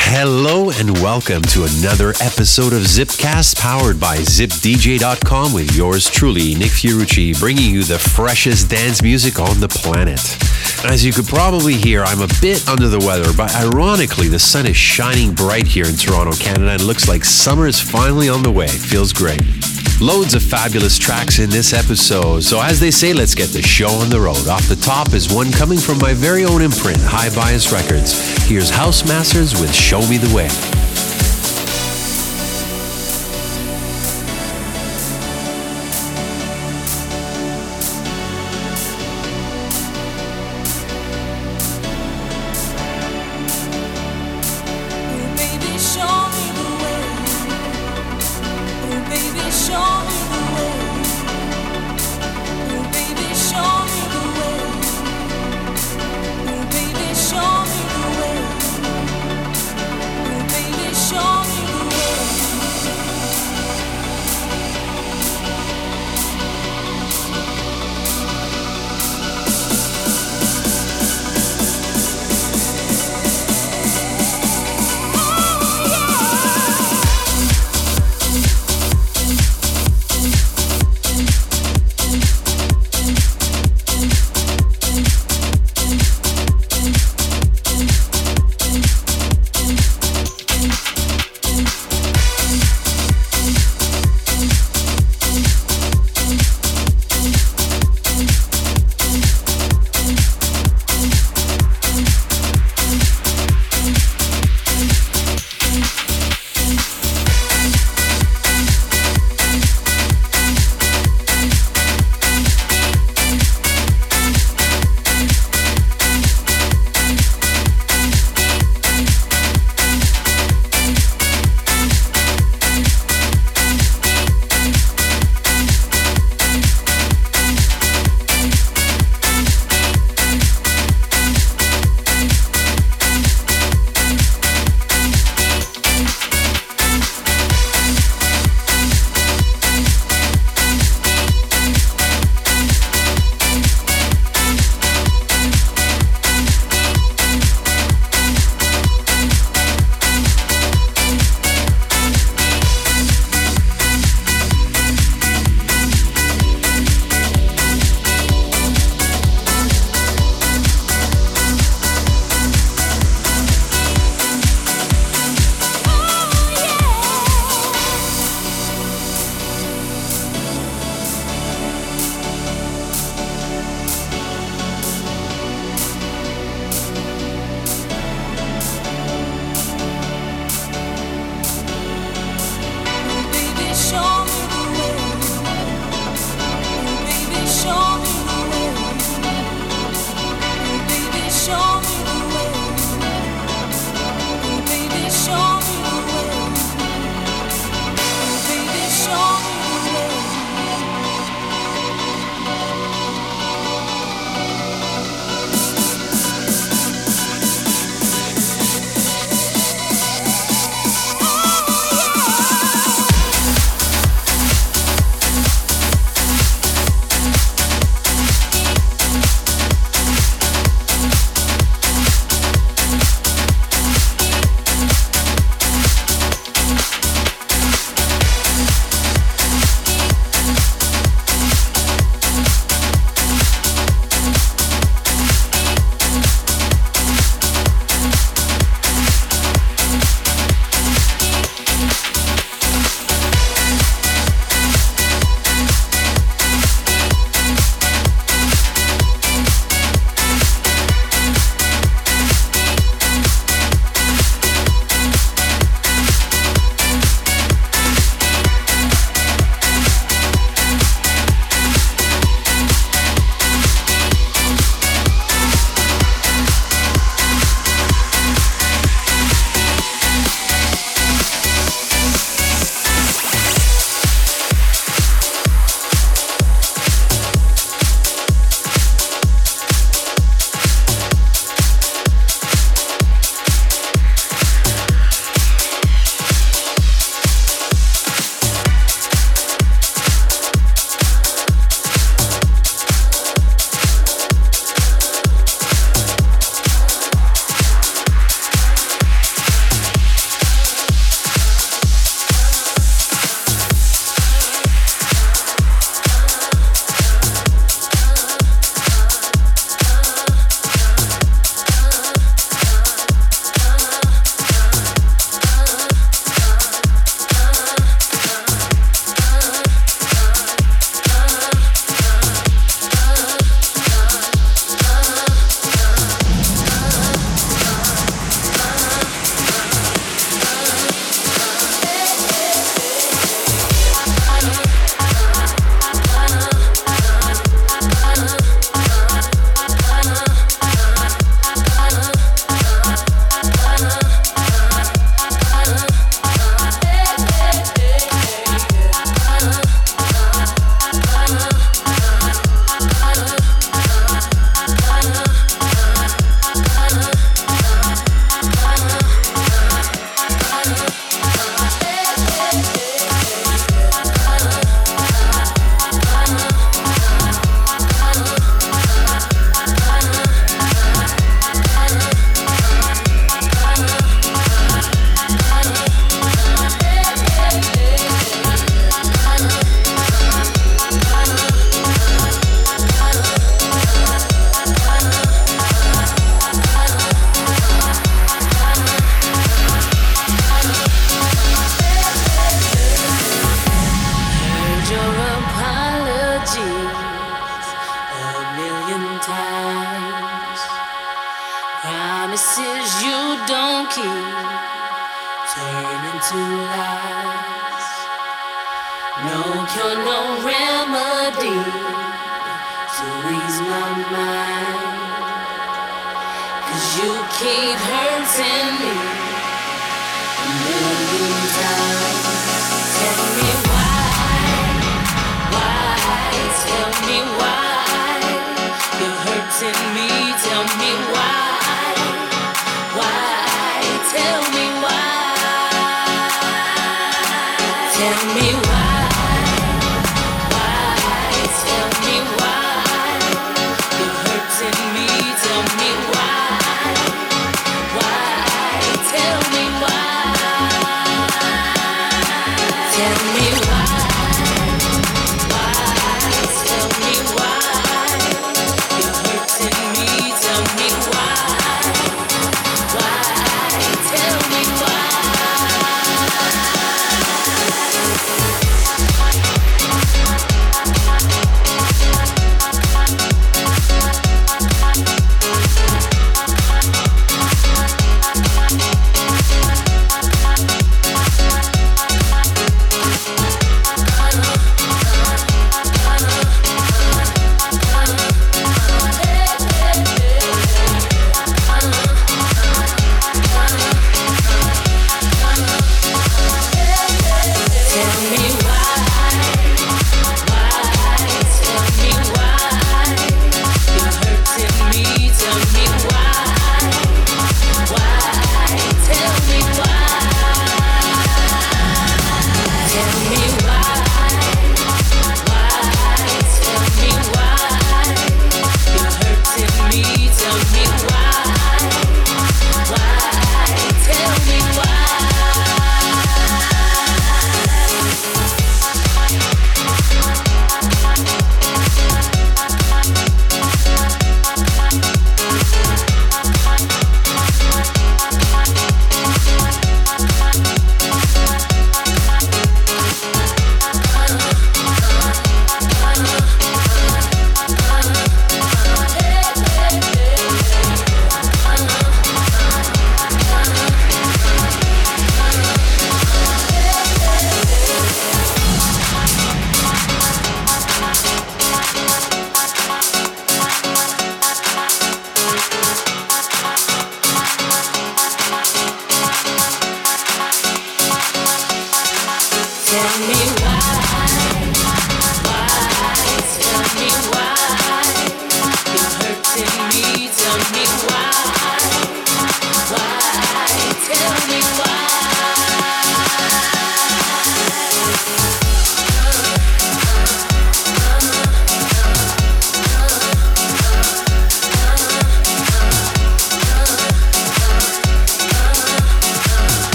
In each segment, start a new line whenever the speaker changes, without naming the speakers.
Hello and welcome to another episode of Zipcast powered by ZipDJ.com with yours truly, Nick Fiorucci, bringing you the freshest dance music on the planet. As you could probably hear, I'm a bit under the weather, but ironically, the sun is shining bright here in Toronto, Canada, and looks like summer is finally on the way. Feels great. Loads of fabulous tracks in this episode. So, as they say, let's get the show on the road. Off the top is one coming from my very own imprint, Hi-Bias Records. Here's House Masters with Show Me the Way.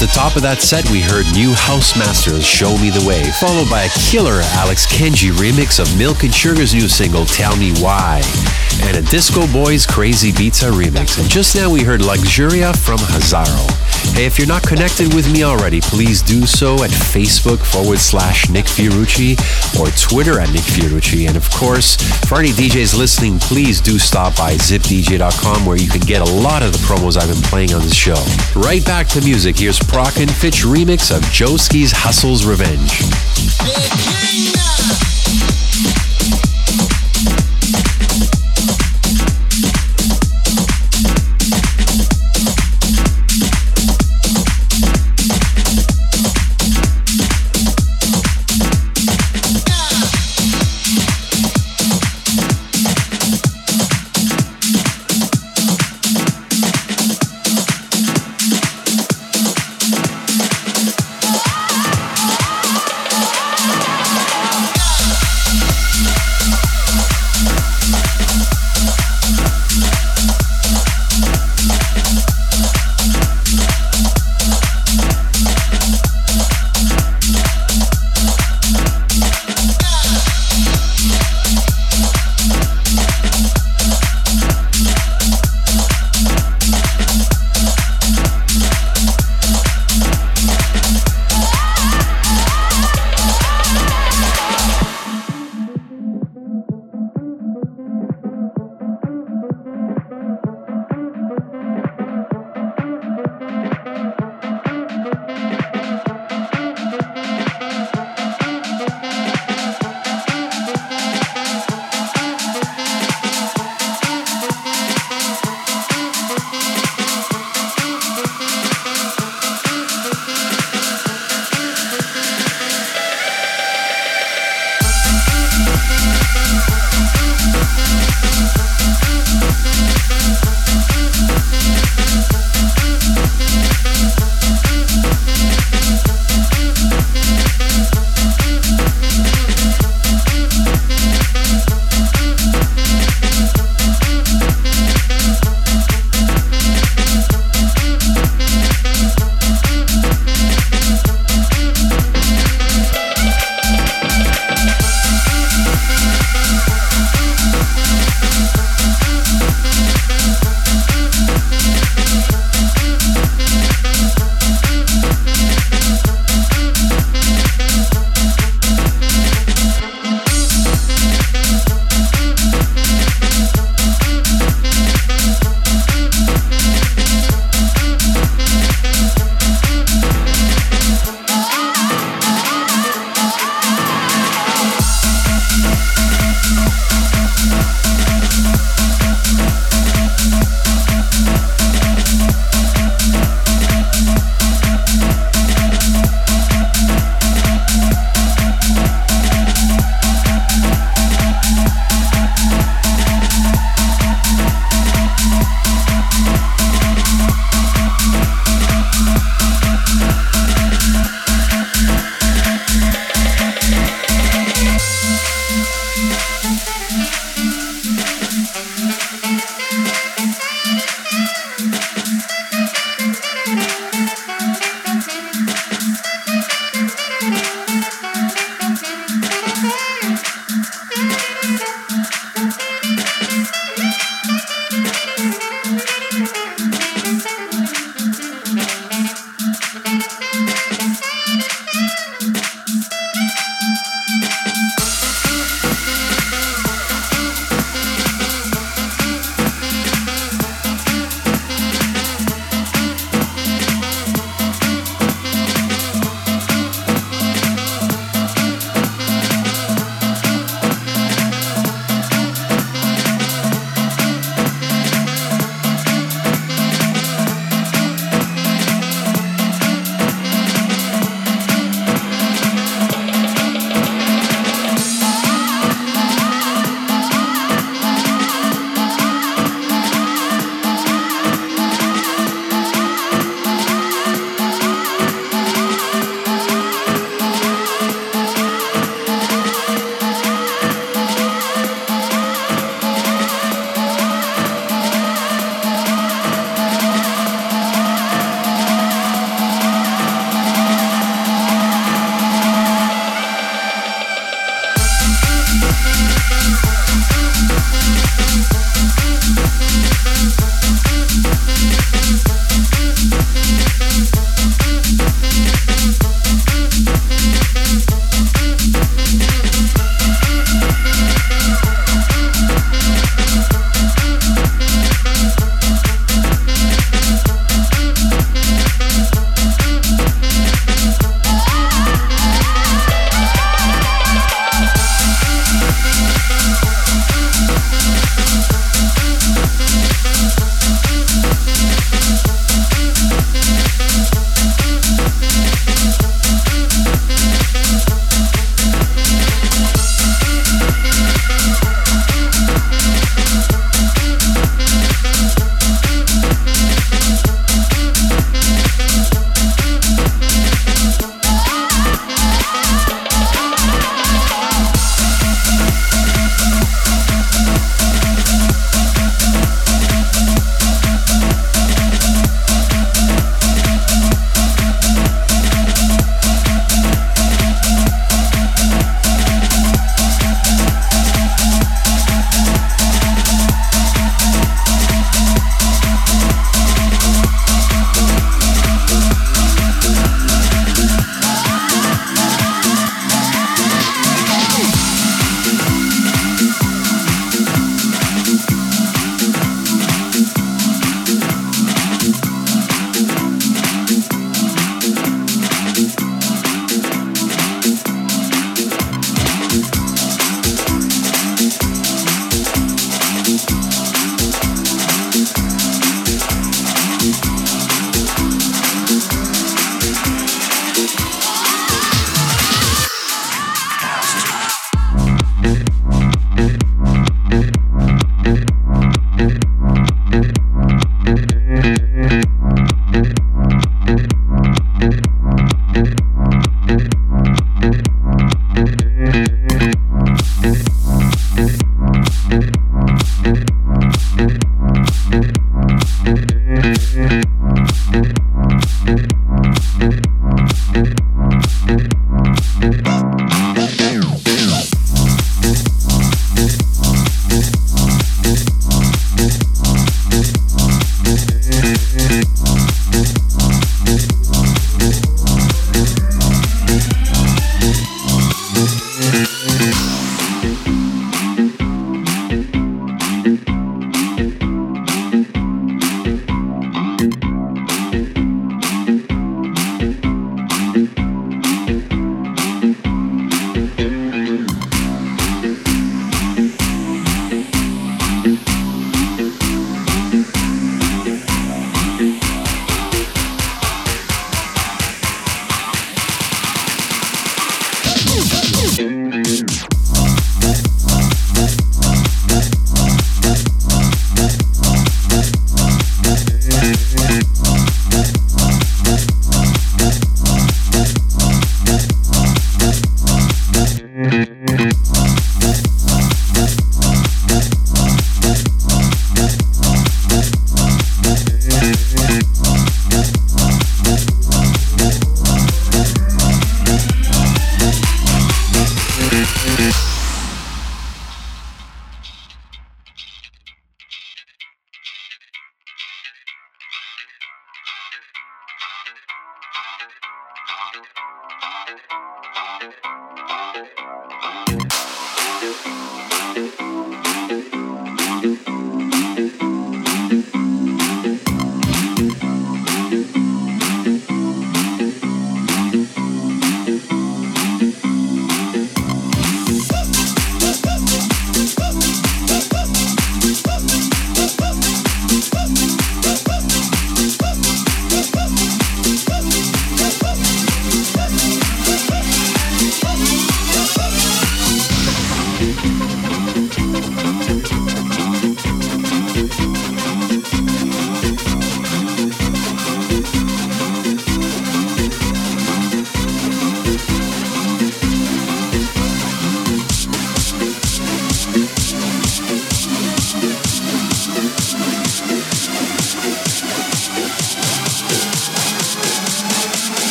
The
top of that set, we heard new Housemasters Show Me the Way, followed by a killer Alex Kenji remix of Milk and Sugar's new single Tell Me Why, and a Disco Boys Crazy Pizza remix. And just now we heard Luxuria from Hazaro. Hey, if you're not connected with me already, please do so at Facebook forward slash Nick Fiorucci or Twitter at Nick Fiorucci. And of course, for any DJs listening, please do stop by zipdj.com where you can get a lot of the promos I've been playing on this show. Right back to music, here's Prok and Fitch remix of Joeski's Hustle's Revenge.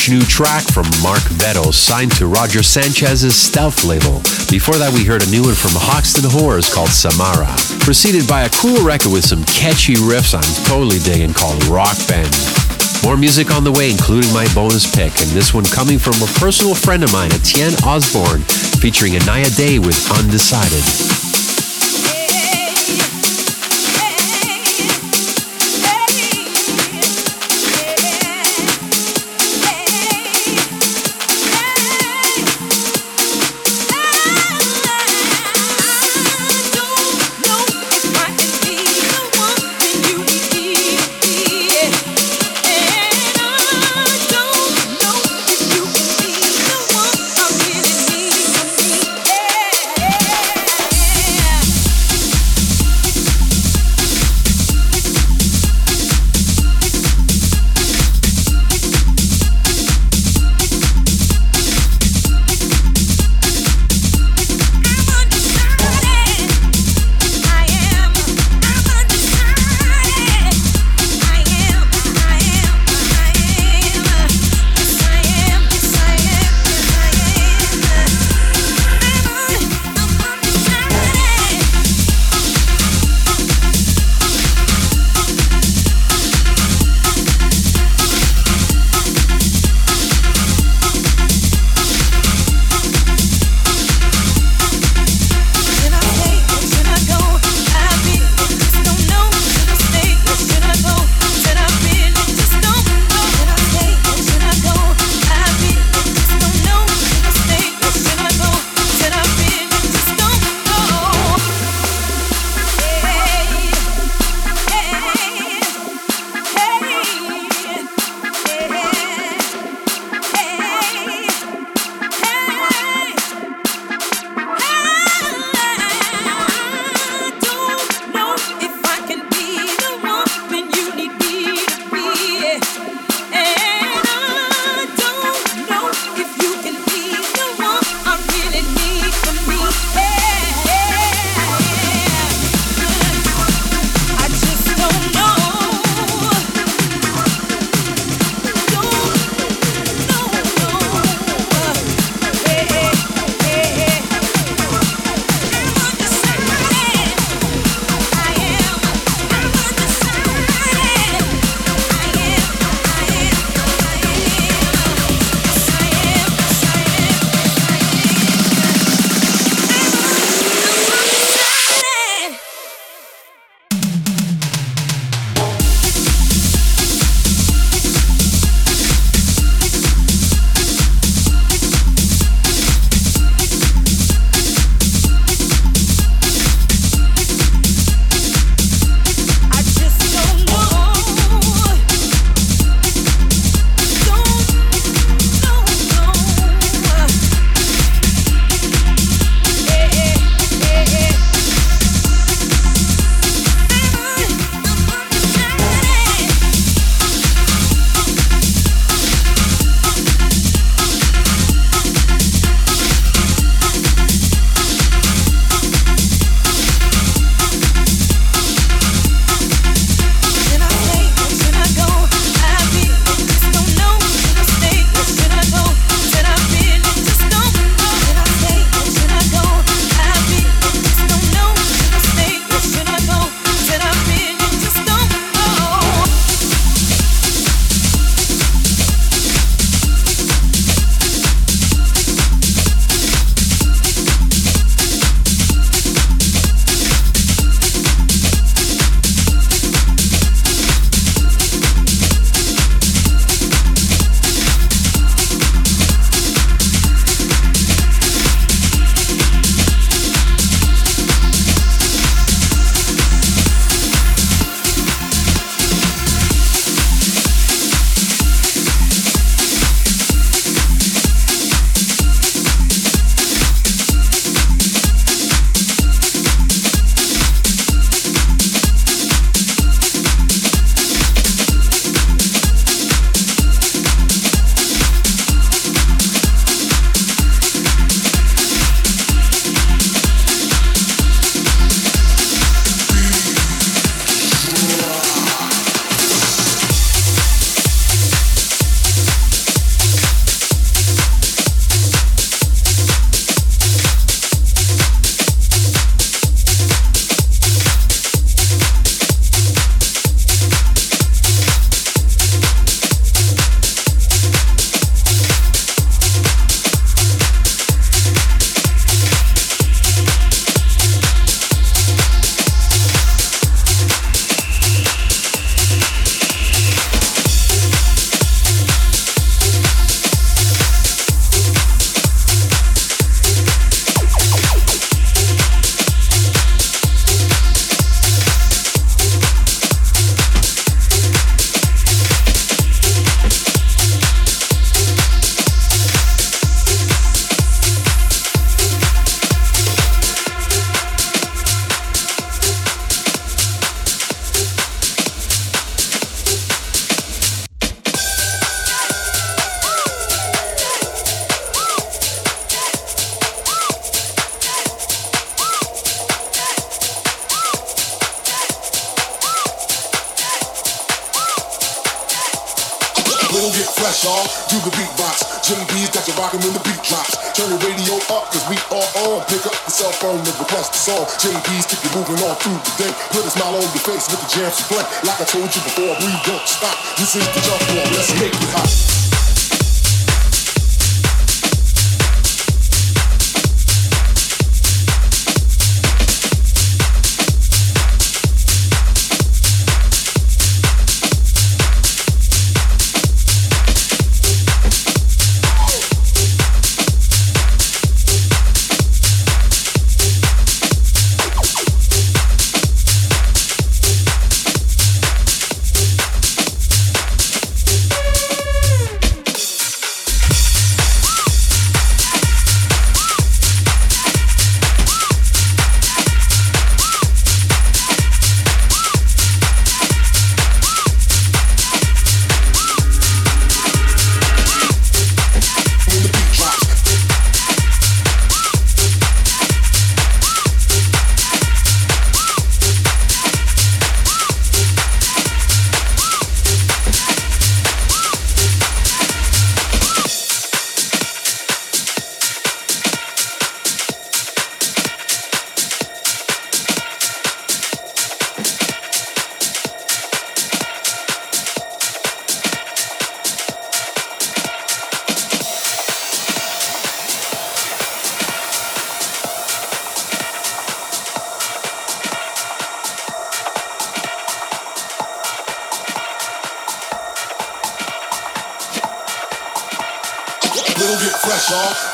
Fresh new track from Mark Vetto, signed to Roger Sanchez's Stealth label. Before that, we heard a new one from Hoxton Whores called Samara. Preceded by a cool record with some catchy riffs I'm totally digging called Rock Band. More music on the way, including my bonus pick, and this one coming from a personal friend of mine, Etienne Ozborne, featuring Anaya Day with Undecided.
Song. Keep you moving on through the day. Put a smile on your face with the jams to play. Like I told you before, we don't stop. This is the jump one. Let's make it hot.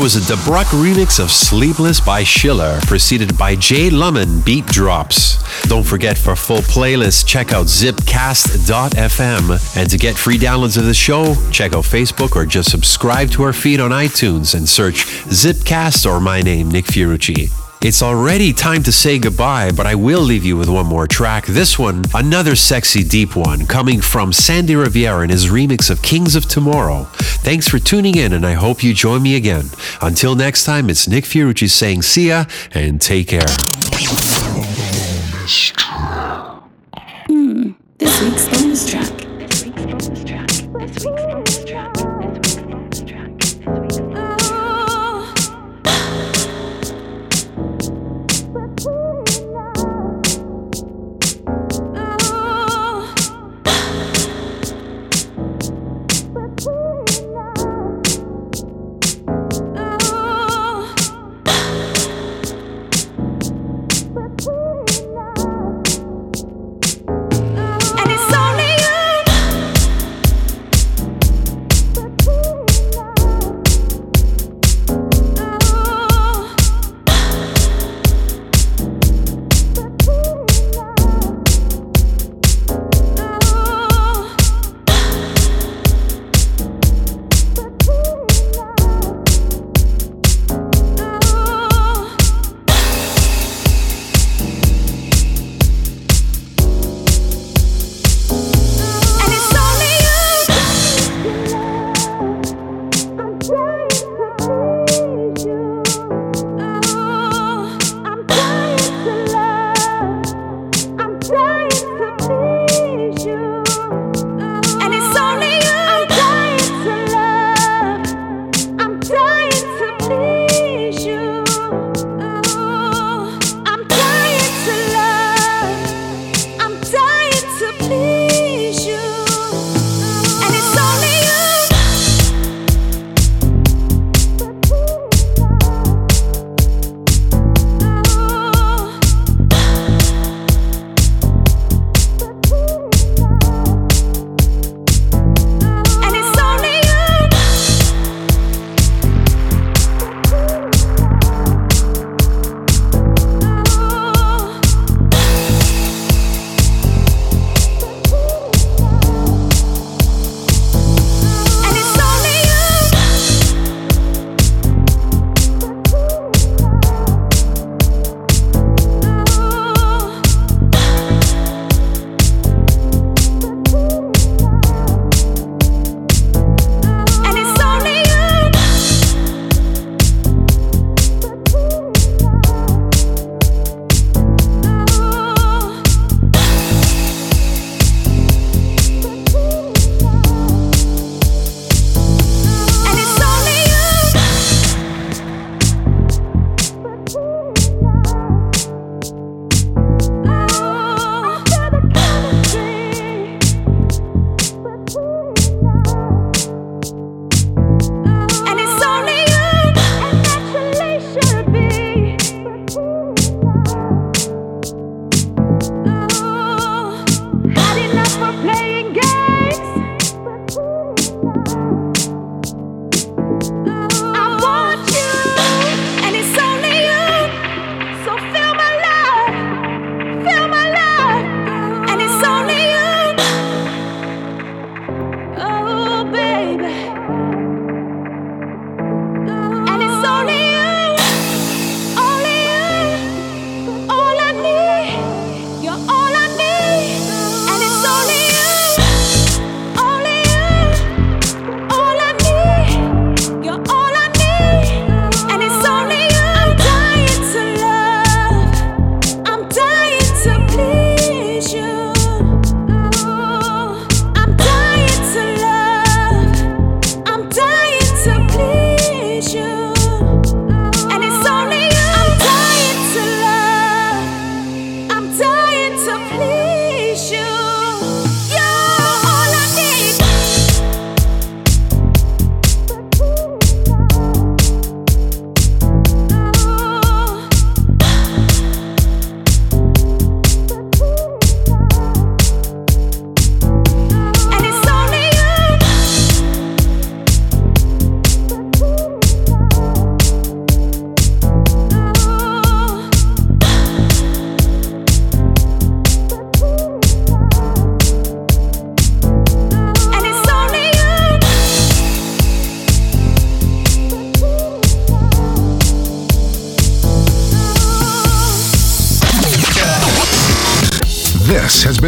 Was a Debruck remix of Sleepless by Schiller, preceded by Jay Lumen Beat Drops. Don't forget for full playlists, check out zipcast.fm. And to get free downloads of the show, check out Facebook or just subscribe to our feed on iTunes and search Zipcast or my name, Nick Fiorucci. It's already time to say goodbye, but I will leave you with one more track. This one, another sexy deep one, coming from Sandy Rivera in his remix of Kings of Tomorrow. Thanks for tuning in, and I hope you join me again. Until next time, it's Nick Fiorucci saying see ya and take care.
Hmm, this week's bonus track.
And it's only you